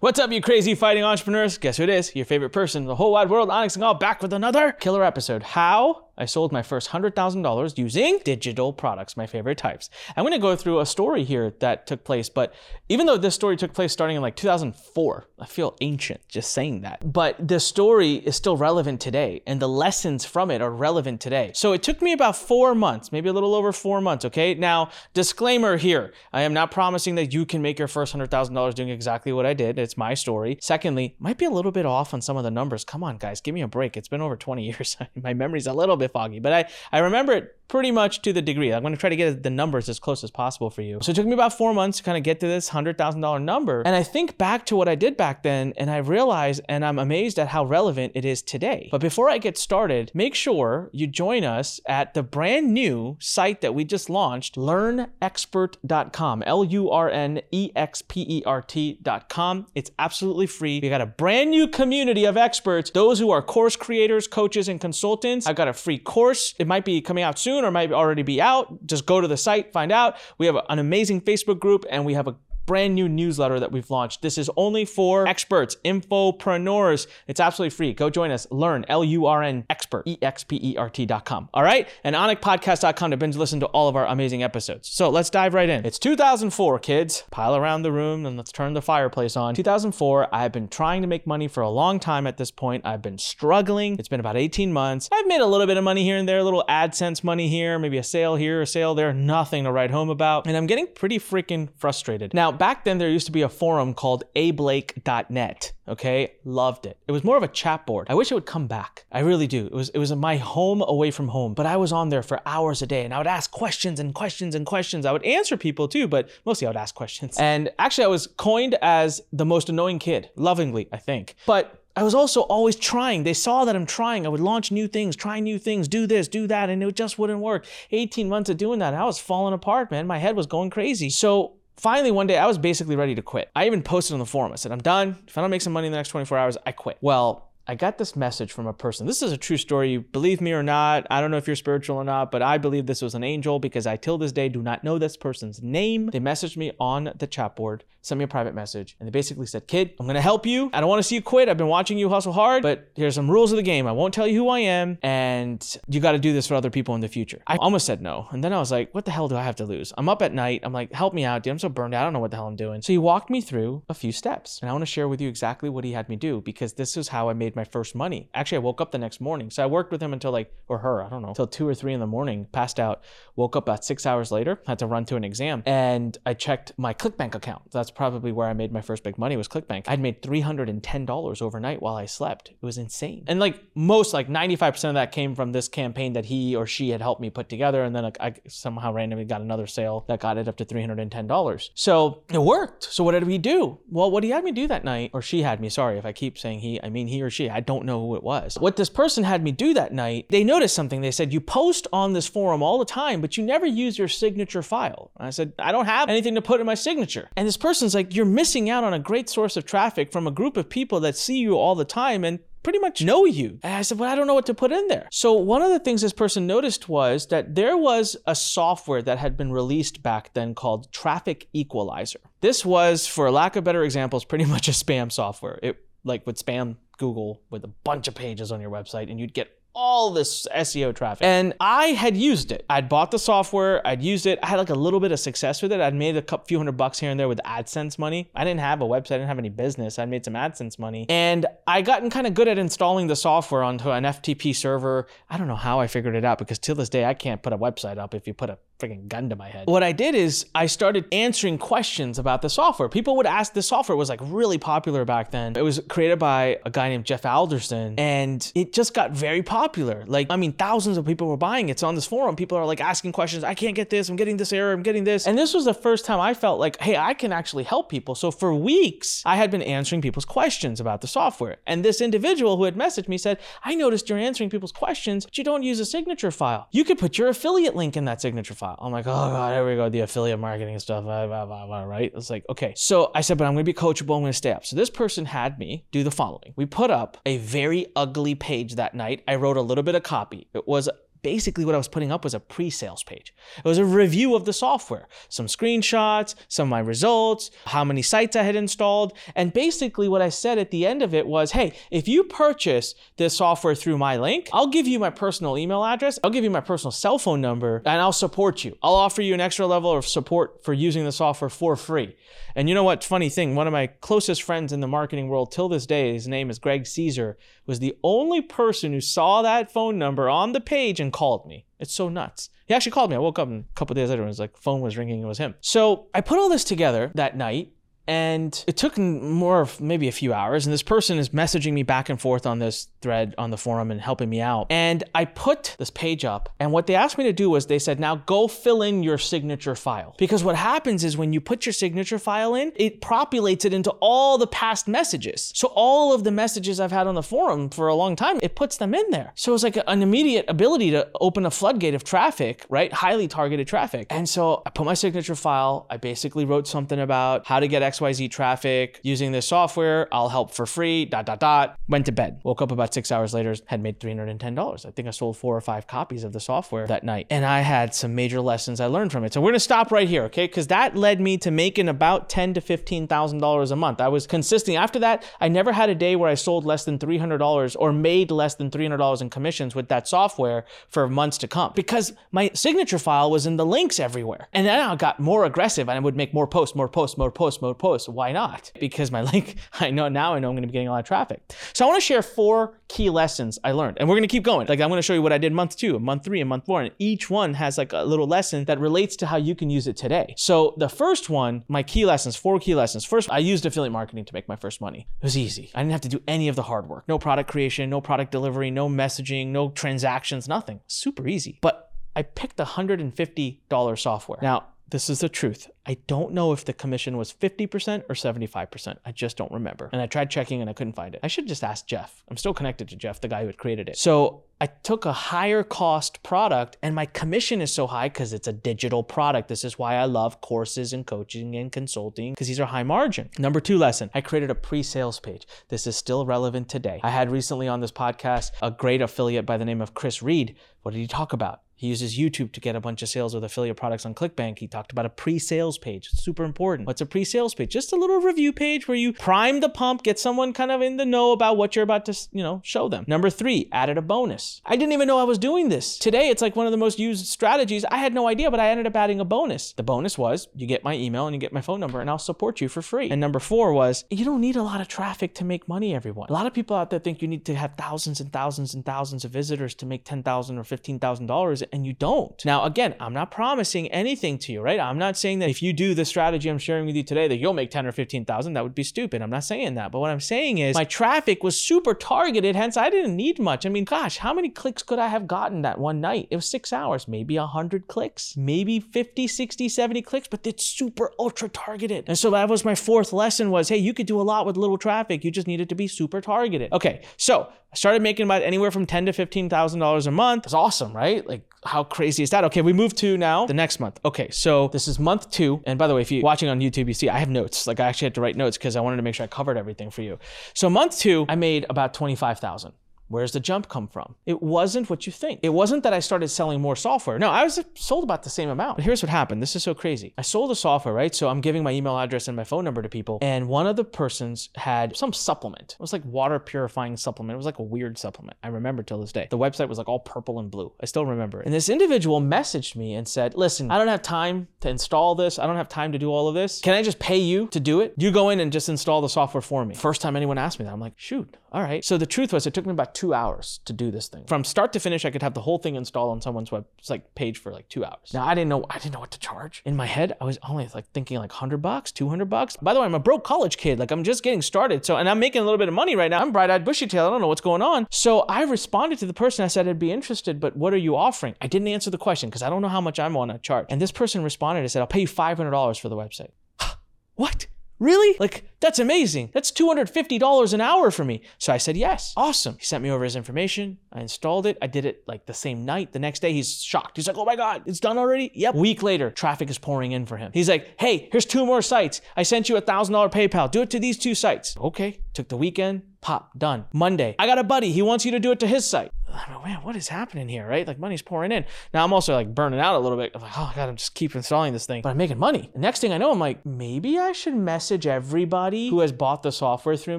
What's up, you crazy fighting entrepreneurs? Guess who it is? Your favorite person the whole wide world, Anik Singal back with another killer episode. How I sold my first $100,000 using digital products, my favorite types. I'm going to go through a story here that took place, but even though this story took place starting in like 2004, I feel ancient just saying that. But the story is still relevant today, and the lessons from it are relevant today. So it took me about four months, maybe a little over four months, okay? Now, disclaimer here I am not promising that you can make your first $100,000 doing exactly what I did. It's my story. Secondly, might be a little bit off on some of the numbers. Come on, guys, give me a break. It's been over 20 years. my memory's a little bit foggy, but I, I remember it pretty much to the degree. I'm going to try to get the numbers as close as possible for you. So it took me about four months to kind of get to this $100,000 number. And I think back to what I did back then, and I realize, and I'm amazed at how relevant it is today. But before I get started, make sure you join us at the brand new site that we just launched, lurnexpert.com, L U R N E X P E R T.com. It's absolutely free. We got a brand new community of experts, those who are course creators, coaches, and consultants. I've got a free course. It might be coming out soon soon or might already be out. Just go to the site, find out. We have an amazing Facebook group and we have a brand new newsletter that we've launched. This is only for experts, infopreneurs. It's absolutely free. Go join us. Learn, L U R N, expert, E X P E R T.com. All right? And anikpodcast.com to binge listen to all of our amazing episodes. So let's dive right in. It's 2004, kids. Pile around the room and let's turn the fireplace on. 2004, I've been trying to make money for a long time at this point. I've been struggling. It's been about 18 months. I've made a little bit of money here and there, a little AdSense money here, maybe a sale here, a sale there, nothing to write home about. And I'm getting pretty freaking frustrated. Now, back then there used to be a forum called ablake.net. Okay, loved it. It was more of a chat board. I wish it would come back. I really do. It was it was my home away from home, but I was on there for hours a day, and I would ask questions and questions and questions. I would answer people too, but mostly I would ask questions. And actually, I was coined as the most annoying kid, lovingly, I think. But I was also always trying. They saw that I'm trying. I would launch new things, try new things, do this, do that, and it just wouldn't work. 18 months of doing that, I was falling apart, man. My head was going crazy. So finally one day I was basically ready to quit. I even posted on the forum. I said, I'm done. If I don't make some money in the next 24 hours, I quit. Well, I got this message from a person. This is a true story. Believe me or not. I don't know if you're spiritual or not, but I believe this was an angel because I till this day do not know this person's name. They messaged me on the chat board, sent me a private message, and they basically said, Kid, I'm gonna help you. I don't wanna see you quit. I've been watching you hustle hard, but here's some rules of the game. I won't tell you who I am, and you gotta do this for other people in the future. I almost said no. And then I was like, what the hell do I have to lose? I'm up at night. I'm like, help me out, dude. I'm so burned out. I don't know what the hell I'm doing. So he walked me through a few steps. And I wanna share with you exactly what he had me do because this is how I made my first money actually I woke up the next morning. So I worked with him until like or her, I don't know, until two or three in the morning, passed out, woke up about six hours later, had to run to an exam. And I checked my ClickBank account. That's probably where I made my first big money was ClickBank. I'd made $310 overnight while I slept. It was insane. And like most, like 95% of that came from this campaign that he or she had helped me put together. And then I somehow randomly got another sale that got it up to $310. So it worked. So what did we do? Well, what he had me do that night, or she had me, sorry if I keep saying he, I mean he or she, I don't know who it was. What this person had me do that night, they noticed something. They said, You post on this forum all the time, but you never use your signature file. And I said, I don't have anything to put in my signature. And this person's like, You're missing out on a great source of traffic from a group of people that see you all the time and pretty much know you. And I said, well, I don't know what to put in there. So one of the things this person noticed was that there was a software that had been released back then called Traffic Equalizer. This was, for lack of better examples, pretty much a spam software. It like would spam Google with a bunch of pages on your website and you'd get all this SEO traffic. And I had used it. I'd bought the software, I'd used it. I had like a little bit of success with it. I'd made a few hundred bucks here and there with AdSense money. I didn't have a website, I didn't have any business. I'd made some AdSense money. And I gotten kind of good at installing the software onto an FTP server. I don't know how I figured it out because till this day I can't put a website up if you put a freaking gun to my head. What I did is I started answering questions about the software. People would ask, the software was like really popular back then. It was created by a guy named Jeff Alderson and it just got very popular. Like, I mean, thousands of people were buying it. So on this forum, people are like asking questions. I can't get this. I'm getting this error. I'm getting this. And this was the first time I felt like, hey, I can actually help people. So for weeks, I had been answering people's questions about the software. And this individual who had messaged me said, I noticed you're answering people's questions, but you don't use a signature file. You could put your affiliate link in that signature file. I'm like, oh god, here we go, the affiliate marketing stuff, blah, blah, blah, blah, right? It's like, okay. So I said, but I'm gonna be coachable, I'm gonna stay up. So this person had me do the following. We put up a very ugly page that night. I wrote a little bit of copy. It was basically what I was putting up was a pre-sales page. It was a review of the software, some screenshots, some of my results, how many sites I had installed, and basically what I said at the end of it was, "Hey, if you purchase this software through my link, I'll give you my personal email address, I'll give you my personal cell phone number, and I'll support you. I'll offer you an extra level of support for using the software for free." And you know what? Funny thing, one of my closest friends in the marketing world till this day, his name is Greg Caesar, was the only person who saw that phone number on the page and called me. It's so nuts. He actually called me. I woke up and a couple days later and his like phone was ringing. It was him. So I put all this together that night and it took more of maybe a few hours. And this person is messaging me back and forth on this thread on the forum and helping me out. And I put this page up. And what they asked me to do was they said, now go fill in your signature file. Because what happens is when you put your signature file in, it populates it into all the past messages. So all of the messages I've had on the forum for a long time, it puts them in there. So it's like an immediate ability to open a floodgate of traffic, right? Highly targeted traffic. And so I put my signature file. I basically wrote something about how to get X XYZ traffic using this software. I'll help for free, dot, dot, dot. Went to bed. Woke up about six hours later, had made $310. I think I sold four or five copies of the software that night. And I had some major lessons I learned from it. So we're gonna stop right here, okay? Because that led me to making about ten to $15,000 a month. I was consistent. After that, I never had a day where I sold less than $300 or made less than $300 in commissions with that software for months to come because my signature file was in the links everywhere. And then I got more aggressive and I would make more posts, more posts, more posts, more posts Why not? Because my link, I know now I know I'm to be getting a lot of traffic. So I want to share four key lessons I learned. And we're to keep going. Like I'm to show you what I did month two, month three, and month four. And each one has like a little lesson that relates to how you can use it today. So the first one, my key lessons, four key lessons. First, I used affiliate marketing to make my first money. It was easy. I didn't have to do any of the hard work. No product creation, no product delivery, no messaging, no transactions, nothing. Super easy. But I picked a $150 software. Now, this is the truth. I don't know if the commission was 50% or 75%. I just don't remember. And I tried checking and I couldn't find it. I should just ask Jeff. I'm still connected to Jeff, the guy who had created it. So I took a higher cost product and my commission is so high because it's a digital product. This is why I love courses and coaching and consulting because these are high margin. Number two lesson I created a pre sales page. This is still relevant today. I had recently on this podcast a great affiliate by the name of Chris Reed. What did he talk about? He uses YouTube to get a bunch of sales with affiliate products on ClickBank. He talked about a pre-sales page. It's super important. What's a pre-sales page? Just a little review page where you prime the pump, get someone kind of in the know about what you're about to, you know, show them. Number three, added a bonus. I didn't even know I was doing this. Today, it's like one of the most used strategies. I had no idea, but I ended up adding a bonus. The bonus was you get my email and you get my phone number and I'll support you for free. And number four was you don't need a lot of traffic to make money, everyone. A lot of people out there think you need to have thousands and thousands and thousands of visitors to make 10,000 or $15,000 and you don't. Now, again, I'm not promising anything to you, right? I'm not saying that if you do the strategy I'm sharing with you today that you'll make 10 or 15,000. That would be stupid. I'm not saying that. But what I'm saying is my traffic was super targeted, hence I didn't need much. I mean, gosh, how many clicks could I have gotten that one night? It was six hours, maybe 100 clicks, maybe 50, 60, 70 clicks, but it's super ultra targeted. And so that was my fourth lesson was, hey, you could do a lot with little traffic. You just needed to be super targeted. Okay, so I started making about anywhere from ten to fifteen thousand dollars a month. It's awesome, right? Like how crazy is that? Okay, we move to now the next month. Okay, so this is month two. And by the way, if you're watching on YouTube, you see I have notes. Like I actually had to write notes because I wanted to make sure I covered everything for you. So month two, I made about twenty-five thousand. Where's the jump come from? It wasn't what you think. It wasn't that I started selling more software. No, I was sold about the same amount. But here's what happened. This is so crazy. I sold the software, right? So I'm giving my email address and my phone number to people. And one of the persons had some supplement. It was like water purifying supplement. It was like a weird supplement. I remember till this day. The website was like all purple and blue. I still remember it. And this individual messaged me and said, listen, I don't have time to install this. I don't have time to do all of this. Can I just pay you to do it? You go in and just install the software for me. First time anyone asked me that, I'm like, shoot, all right. So the truth was, it took me about two hours to do this thing. From start to finish, I could have the whole thing installed on someone's web like page for like two hours. Now I didn't know I didn't know what to charge. In my head, I was only like thinking like hundred bucks, two hundred bucks. By the way, I'm a broke college kid. Like I'm just getting started. So and I'm making a little bit of money right now. I'm bright-eyed, bushy-tailed. I don't know what's going on. So I responded to the person. I said I'd be interested, but what are you offering? I didn't answer the question because I don't know how much I'm on a charge. And this person responded. I said I'll pay you five hundred dollars for the website. what? Really? Like, that's amazing. That's $250 an hour for me. So I said, yes. Awesome. He sent me over his information. I installed it. I did it like the same night. The next day, he's shocked. He's like, oh my God, it's done already? Yep. Week later, traffic is pouring in for him. He's like, hey, here's two more sites. I sent you a $1,000 PayPal. Do it to these two sites. Okay. Took the weekend. Pop. Done. Monday. I got a buddy. He wants you to do it to his site. I'm like, man, what is happening here, right? Like money's pouring in. Now I'm also like burning out a little bit. I'm like, oh god, I'm just keep installing this thing, but I'm making money. The next thing I know, I'm like, maybe I should message everybody who has bought the software through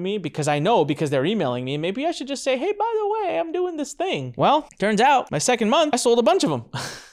me because I know because they're emailing me. Maybe I should just say, hey, by the way, I'm doing this thing. Well, turns out my second month, I sold a bunch of them.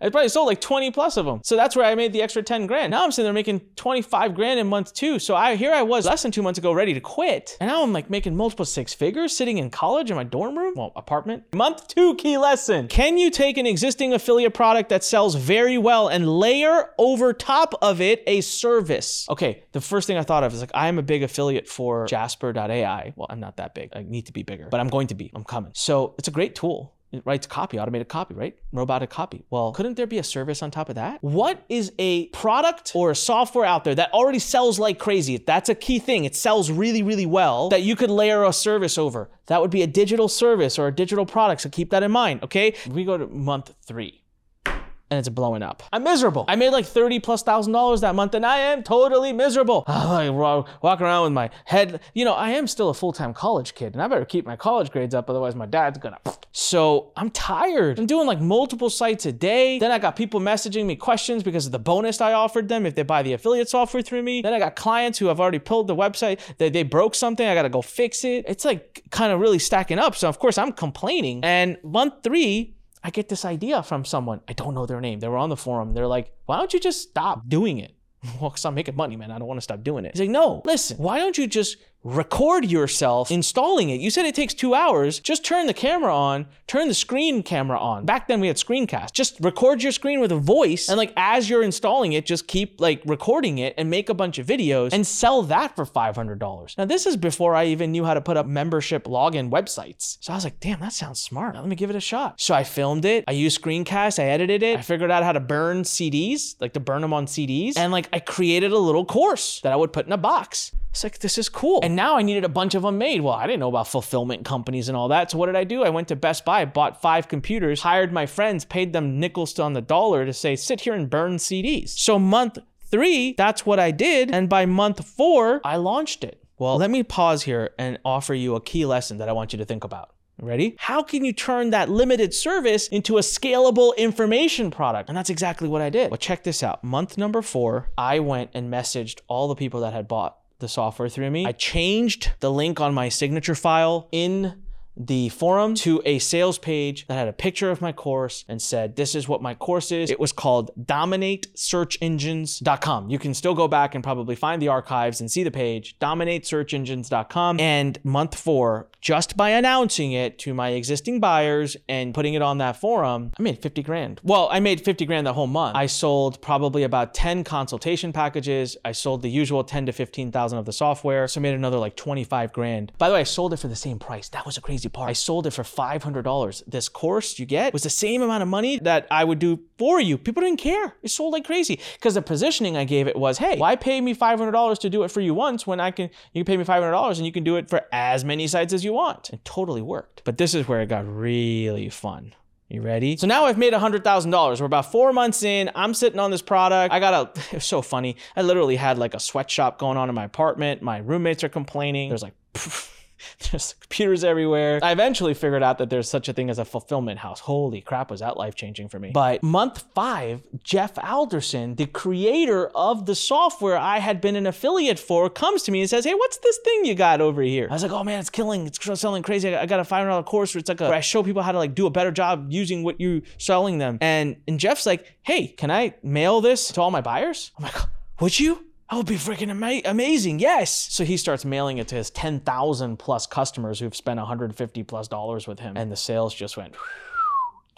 I probably sold like 20 plus of them. So that's where I made the extra 10 grand. Now I'm sitting there making 25 grand in month two. So I here I was less than two months ago ready to quit. And now I'm like making multiple six figures sitting in college in my dorm room, well, apartment. Month two key lesson. Can you take an existing affiliate product that sells very well and layer over top of it a service? Okay, the first thing I thought of is like, I'm a big affiliate for Jasper.ai. Well, I'm not that big. I need to be bigger, but I'm going to be. I'm coming. So it's a great tool. It writes copy, automated copy, right? Robotic copy. Well, couldn't there be a service on top of that? What is a product or a software out there that already sells like crazy? That's a key thing. It sells really, really well that you could layer a service over. That would be a digital service or a digital product. So keep that in mind, okay? We go to month three and it's blowing up. I'm miserable. I made like 30 plus thousand dollars that month and I am totally miserable. Like walking around with my head, you know, I am still a full-time college kid and I better keep my college grades up. Otherwise my dad's gonna. So I'm tired. I'm doing like multiple sites a day. Then I got people messaging me questions because of the bonus I offered them if they buy the affiliate software through me. Then I got clients who have already pulled the website. They, they broke something. I got to go fix it. It's like kind of really stacking up. So of course I'm complaining. And month three, I get this idea from someone. I don't know their name. They were on the forum. They're like, why don't you just stop doing it? Well, because I'm making money, man. I don't want to stop doing it. He's like, no, listen, why don't you just record yourself installing it. You said it takes two hours. Just turn the camera on, turn the screen camera on. Back then we had screencast. Just record your screen with a voice and like as you're installing it, just keep like recording it and make a bunch of videos and sell that for $500. Now this is before I even knew how to put up membership login websites. So I was like, damn, that sounds smart. Now let me give it a shot. So I filmed it. I used screencast. I edited it. I figured out how to burn CDs, like to burn them on CDs. And like I created a little course that I would put in a box. It's like, this is cool. And now I needed a bunch of them made. Well, I didn't know about fulfillment companies and all that. So what did I do? I went to Best Buy, bought five computers, hired my friends, paid them nickels on the dollar to say, sit here and burn CDs. So month three, that's what I did. And by month four, I launched it. Well, let me pause here and offer you a key lesson that I want you to think about. Ready? How can you turn that limited service into a scalable information product? And that's exactly what I did. Well, check this out. Month number four, I went and messaged all the people that had bought the software through me. I changed the link on my signature file in the forum to a sales page that had a picture of my course and said, This is what my course is. It was called dominatesearchengines.com. You can still go back and probably find the archives and see the page, dominatesearchengines.com. And month four, just by announcing it to my existing buyers and putting it on that forum, I made 50 grand. Well, I made 50 grand the whole month. I sold probably about 10 consultation packages. I sold the usual 10 to 15,000 of the software. So I made another like 25 grand. By the way, I sold it for the same price. That was a crazy part. I sold it for $500. This course you get was the same amount of money that I would do for you. People didn't care. It sold like crazy because the positioning I gave it was, hey, why pay me $500 to do it for you once when I can, you can pay me $500 and you can do it for as many sites as you want. It totally worked. But this is where it got really fun. You ready? So now I've made $100,000. We're about four months in. I'm sitting on this product. I got a, it was so funny. I literally had like a sweatshop going on in my apartment. My roommates are complaining. There's like, There's computers everywhere. I eventually figured out that there's such a thing as a fulfillment house. Holy crap, was that life changing for me. But month five, Jeff Alderson, the creator of the software I had been an affiliate for, comes to me and says, Hey, what's this thing you got over here? I was like, Oh man, it's killing, it's selling crazy. I got a $500 course where it's like a, where I show people how to like do a better job using what you're selling them. And, and Jeff's like, Hey, can I mail this to all my buyers? I'm like, Would you? That would be freaking ama- amazing. Yes. So he starts mailing it to his 10,000 plus customers who've spent 150 plus dollars with him. And the sales just went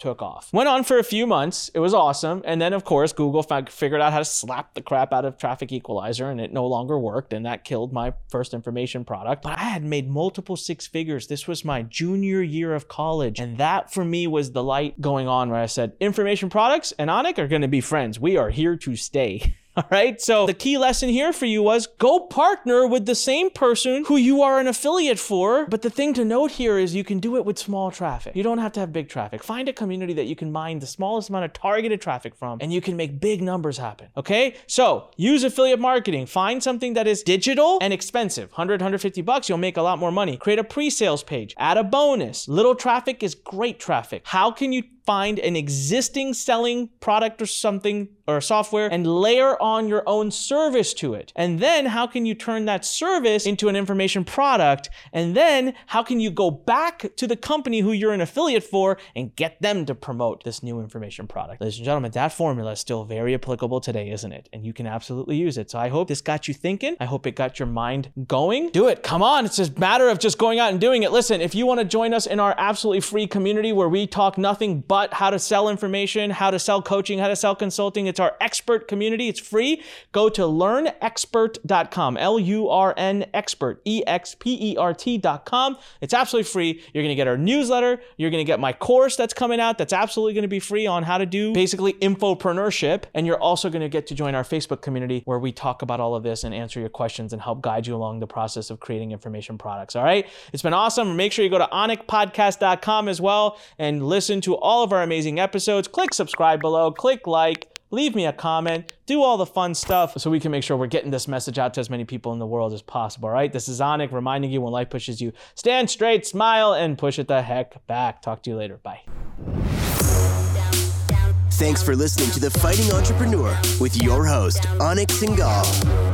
took off. Went on for a few months. It was awesome. And then, of course, Google figured out how to slap the crap out of Traffic Equalizer and it no longer worked. And that killed my first information product. But I had made multiple six figures. This was my junior year of college. And that for me was the light going on where I said, information products and Anik are going to be friends. We are here to stay. All right. So the key lesson here for you was go partner with the same person who you are an affiliate for. But the thing to note here is you can do it with small traffic. You don't have to have big traffic. Find a community that you can mine the smallest amount of targeted traffic from and you can make big numbers happen. Okay. So use affiliate marketing. Find something that is digital and expensive 100, 150 bucks. You'll make a lot more money. Create a pre sales page, add a bonus. Little traffic is great traffic. How can you find an existing selling product or something or software and layer on your own service to it? And then how can you turn that service into an information product? And then how can you go back to the company who you're an affiliate for and get them to promote this new information product? Ladies and gentlemen, that formula is still very applicable today, isn't it? And you can absolutely use it. So I hope this got you thinking. I hope it got your mind going. Do it. Come on. It's a matter of just going out and doing it. Listen, if you want to join us in our absolutely free community where we talk nothing but how to sell information, how to sell coaching, how to sell consulting. It's our expert community. It's free. Go to lurnexpert.com, L U R N expert, E X P E R T.com. It's absolutely free. You're going to get our newsletter. You're going to get my course that's coming out that's absolutely going to be free on how to do basically infopreneurship. And you're also going to get to join our Facebook community where we talk about all of this and answer your questions and help guide you along the process of creating information products. All right. It's been awesome. Make sure you go to anikpodcast.com as well and listen to all of our amazing episodes. Click subscribe below, click like, leave me a comment, do all the fun stuff so we can make sure we're getting this message out to as many people in the world as possible, all right? This is Anik reminding you when life pushes you, stand straight, smile, and push it the heck back. Talk to you later. Bye. Thanks for listening to The Fighting Entrepreneur with your host, Anik Singal.